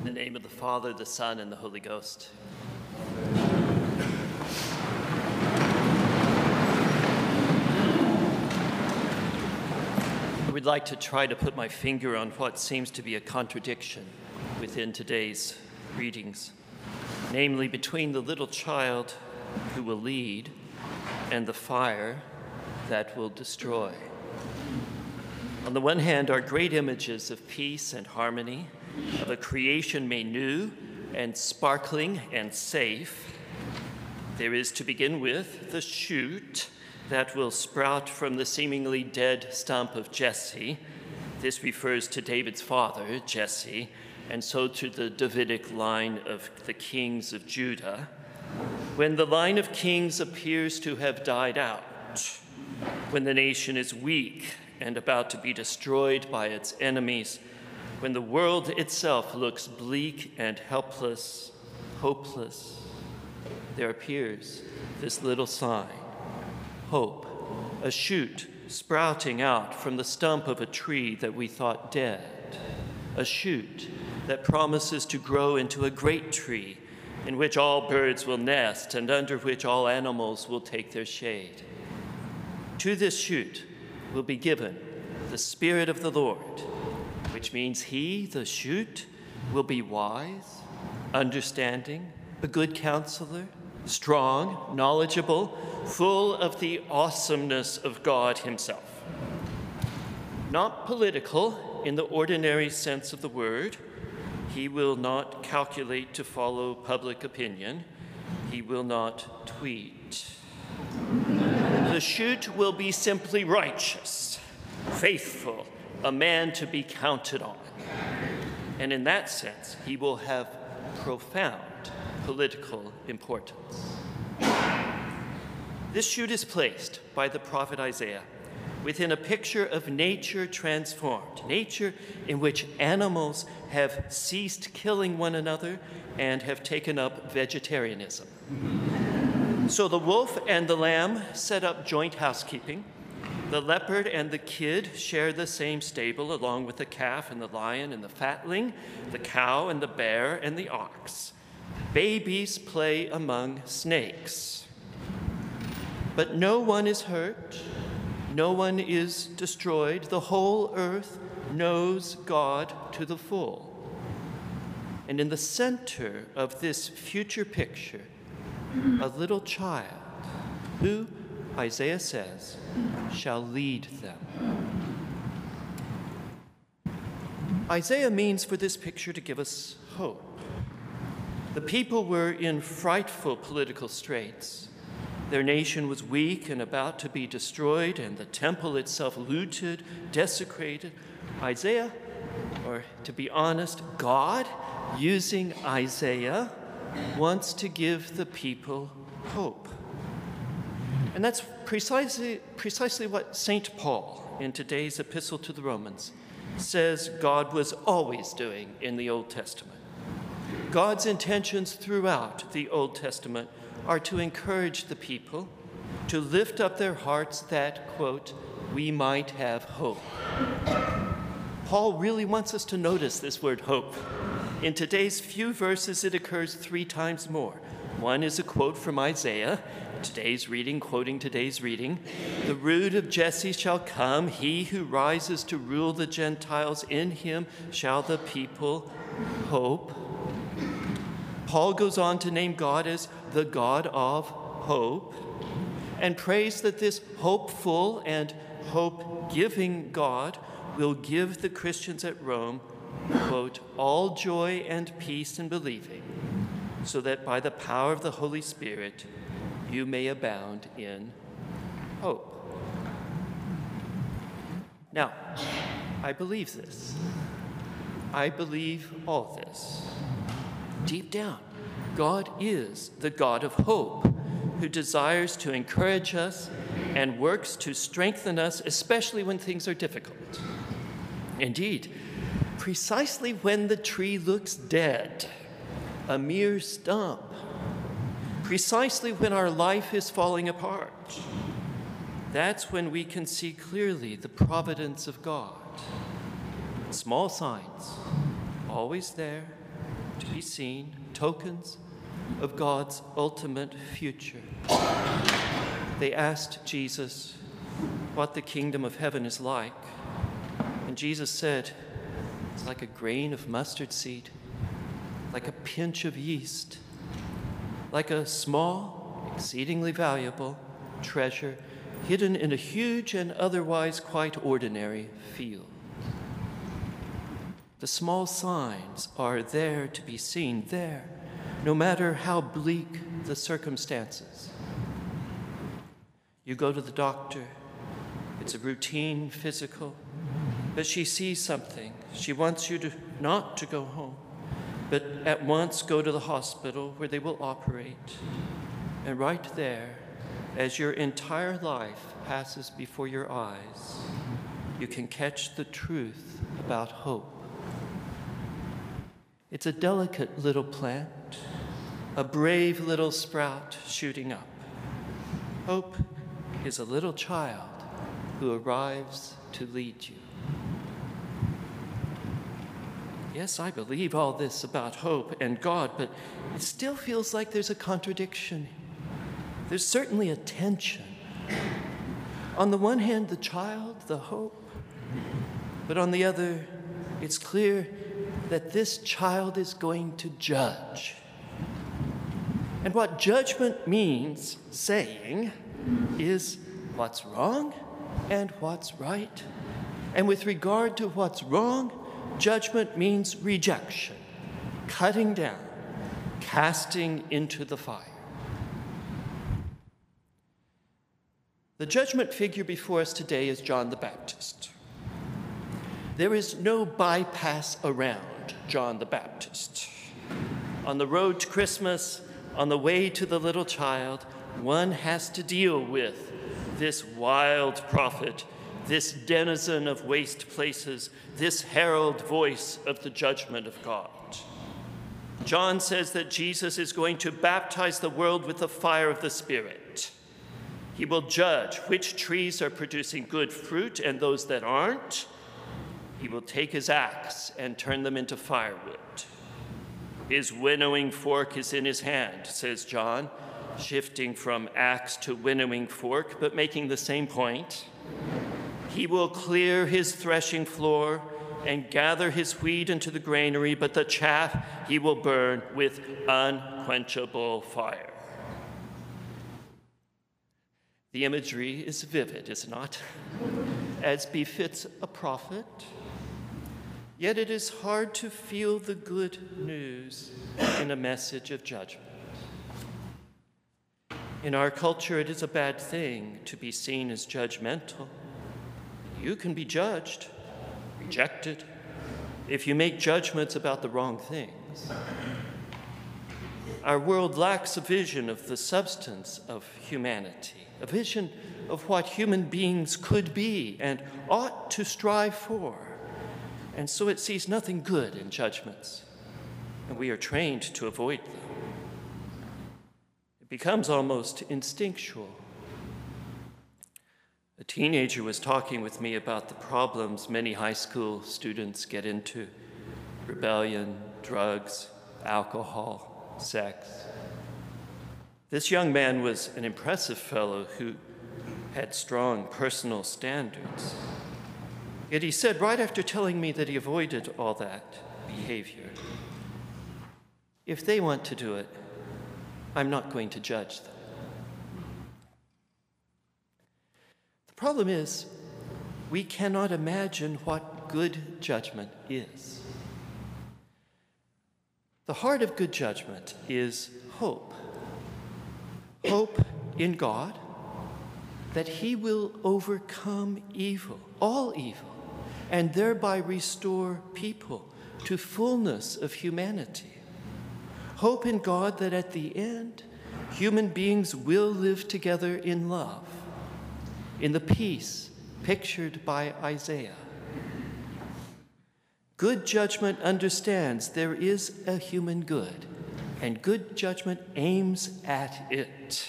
In the name of the Father, the Son, and the Holy Ghost. I would like to try to put my finger on what seems to be a contradiction within today's readings, namely between the little child who will lead and the fire that will destroy. On the one hand, are great images of peace and harmony, of a creation made new and sparkling and safe. There is, to begin with, the shoot that will sprout from the seemingly dead stump of Jesse. This refers to David's father, Jesse, and so to the Davidic line of the kings of Judah. When the line of kings appears to have died out, when the nation is weak and about to be destroyed by its enemies, when the world itself looks bleak and helpless, hopeless, there appears this little sign hope, a shoot sprouting out from the stump of a tree that we thought dead, a shoot that promises to grow into a great tree in which all birds will nest and under which all animals will take their shade. To this shoot will be given the Spirit of the Lord, which means he, the shoot, will be wise, understanding, a good counselor, strong, knowledgeable, full of the awesomeness of God Himself. Not political in the ordinary sense of the word. He will not calculate to follow public opinion. He will not tweet. The shoot will be simply righteous, faithful, a man to be counted on. And in that sense, he will have profound political importance. This shoot is placed by the prophet Isaiah within a picture of nature transformed, nature in which animals have ceased killing one another and have taken up vegetarianism. So the wolf and the lamb set up joint housekeeping. The leopard and the kid share the same stable, along with the calf and the lion and the fatling, the cow and the bear and the ox. Babies play among snakes. But no one is hurt, no one is destroyed. The whole earth knows God to the full. And in the center of this future picture, a little child who, Isaiah says, shall lead them. Isaiah means for this picture to give us hope. The people were in frightful political straits. Their nation was weak and about to be destroyed, and the temple itself looted, desecrated. Isaiah, or to be honest, God, using Isaiah, wants to give the people hope. And that's precisely, precisely what St. Paul, in today's epistle to the Romans, says God was always doing in the Old Testament. God's intentions throughout the Old Testament are to encourage the people, to lift up their hearts that, quote, we might have hope. Paul really wants us to notice this word hope. In today's few verses, it occurs three times more. One is a quote from Isaiah, today's reading, quoting today's reading. The root of Jesse shall come, he who rises to rule the Gentiles, in him shall the people hope. Paul goes on to name God as the God of hope and prays that this hopeful and hope giving God will give the Christians at Rome, quote, all joy and peace in believing, so that by the power of the Holy Spirit you may abound in hope. Now, I believe this. I believe all this. Deep down, God is the God of hope who desires to encourage us and works to strengthen us, especially when things are difficult. Indeed, precisely when the tree looks dead, a mere stump, precisely when our life is falling apart, that's when we can see clearly the providence of God. Small signs, always there, to be seen, tokens of God's ultimate future. They asked Jesus what the kingdom of heaven is like, and Jesus said, It's like a grain of mustard seed, like a pinch of yeast, like a small, exceedingly valuable treasure hidden in a huge and otherwise quite ordinary field. The small signs are there to be seen, there, no matter how bleak the circumstances. You go to the doctor, it's a routine physical, but she sees something. She wants you to not to go home, but at once go to the hospital where they will operate. And right there, as your entire life passes before your eyes, you can catch the truth about hope. It's a delicate little plant, a brave little sprout shooting up. Hope is a little child who arrives to lead you. Yes, I believe all this about hope and God, but it still feels like there's a contradiction. There's certainly a tension. On the one hand, the child, the hope, but on the other, it's clear that this child is going to judge. And what judgment means, saying, is what's wrong and what's right. And with regard to what's wrong, judgment means rejection, cutting down, casting into the fire. The judgment figure before us today is John the Baptist. There is no bypass around John the Baptist. On the road to Christmas, on the way to the little child, one has to deal with this wild prophet, this denizen of waste places, this herald voice of the judgment of God. John says that Jesus is going to baptize the world with the fire of the Spirit. He will judge which trees are producing good fruit and those that aren't. He will take his axe and turn them into firewood. His winnowing fork is in his hand, says John, shifting from axe to winnowing fork, but making the same point. He will clear his threshing floor and gather his wheat into the granary, but the chaff he will burn with unquenchable fire. The imagery is vivid, is it not? As befits a prophet Yet it is hard to feel the good news in a message of judgment. In our culture, it is a bad thing to be seen as judgmental. You can be judged, rejected, if you make judgments about the wrong things. Our world lacks a vision of the substance of humanity, a vision of what human beings could be and ought to strive for and so it sees nothing good in judgments, and we are trained to avoid them. It becomes almost instinctual. A teenager was talking with me about the problems many high school students get into rebellion, drugs, alcohol, sex. This young man was an impressive fellow who had strong personal standards. Yet he said, right after telling me that he avoided all that behavior, if they want to do it, I'm not going to judge them. Problem is, we cannot imagine what good judgment is. The heart of good judgment is hope. Hope in God that He will overcome evil, all evil and thereby restore people to fullness of humanity. Hope in God that at the end, human beings will live together in love, in the peace pictured by Isaiah. Good judgment understands there is a human good, and good judgment aims at it.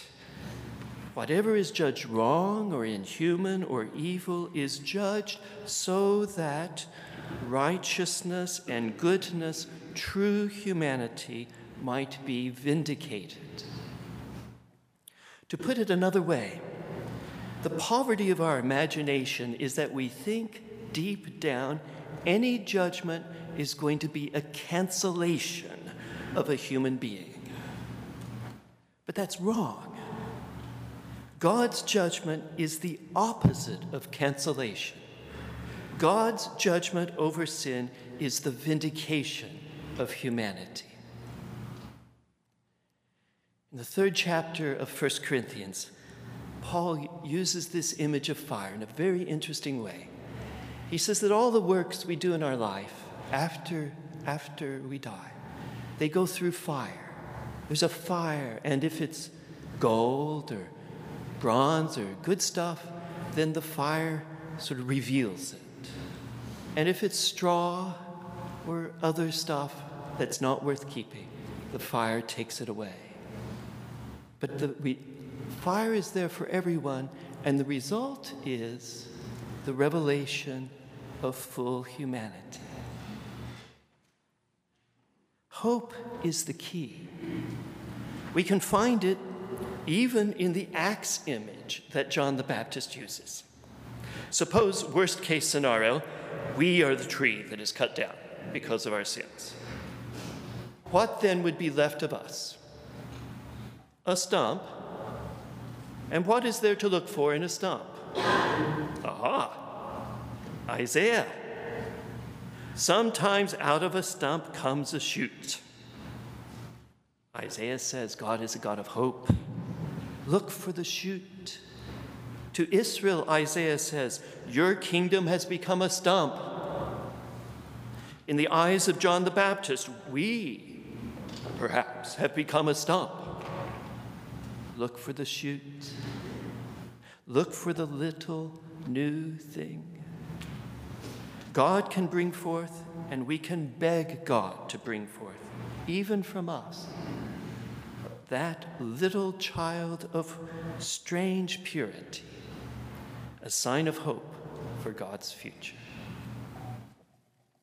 Whatever is judged wrong or inhuman or evil is judged so that righteousness and goodness true humanity might be vindicated. To put it another way, the poverty of our imagination is that we think deep down any judgment is going to be a cancellation of a human being. But that's wrong. God's judgment is the opposite of cancellation. God's judgment over sin is the vindication of humanity. In the third chapter of 1 Corinthians, Paul uses this image of fire in a very interesting way. He says that all the works we do in our life after, after we die, they go through fire. There's a fire, and if it's gold or bronze or good stuff, then the fire sort of reveals it. And if it's straw or other stuff that's not worth keeping, the fire takes it away. But the we, fire is there for everyone, and the result is the revelation of full humanity. Hope is the key. We can find it even in the axe image that John the Baptist uses. Suppose, worst case scenario, we are the tree that is cut down because of our sins. What then would be left of us? A stump. And what is there to look for in a stump? Aha! Isaiah. Sometimes out of a stump comes a shoot. Isaiah says God is a God of hope. Look for the shoot. To Israel, Isaiah says, Your kingdom has become a stump. In the eyes of John the Baptist, we perhaps have become a stump. Look for the shoot. Look for the little new thing. God can bring forth, and we can beg God to bring forth, even from us, that little child of strange purity, a sign of hope for God's future.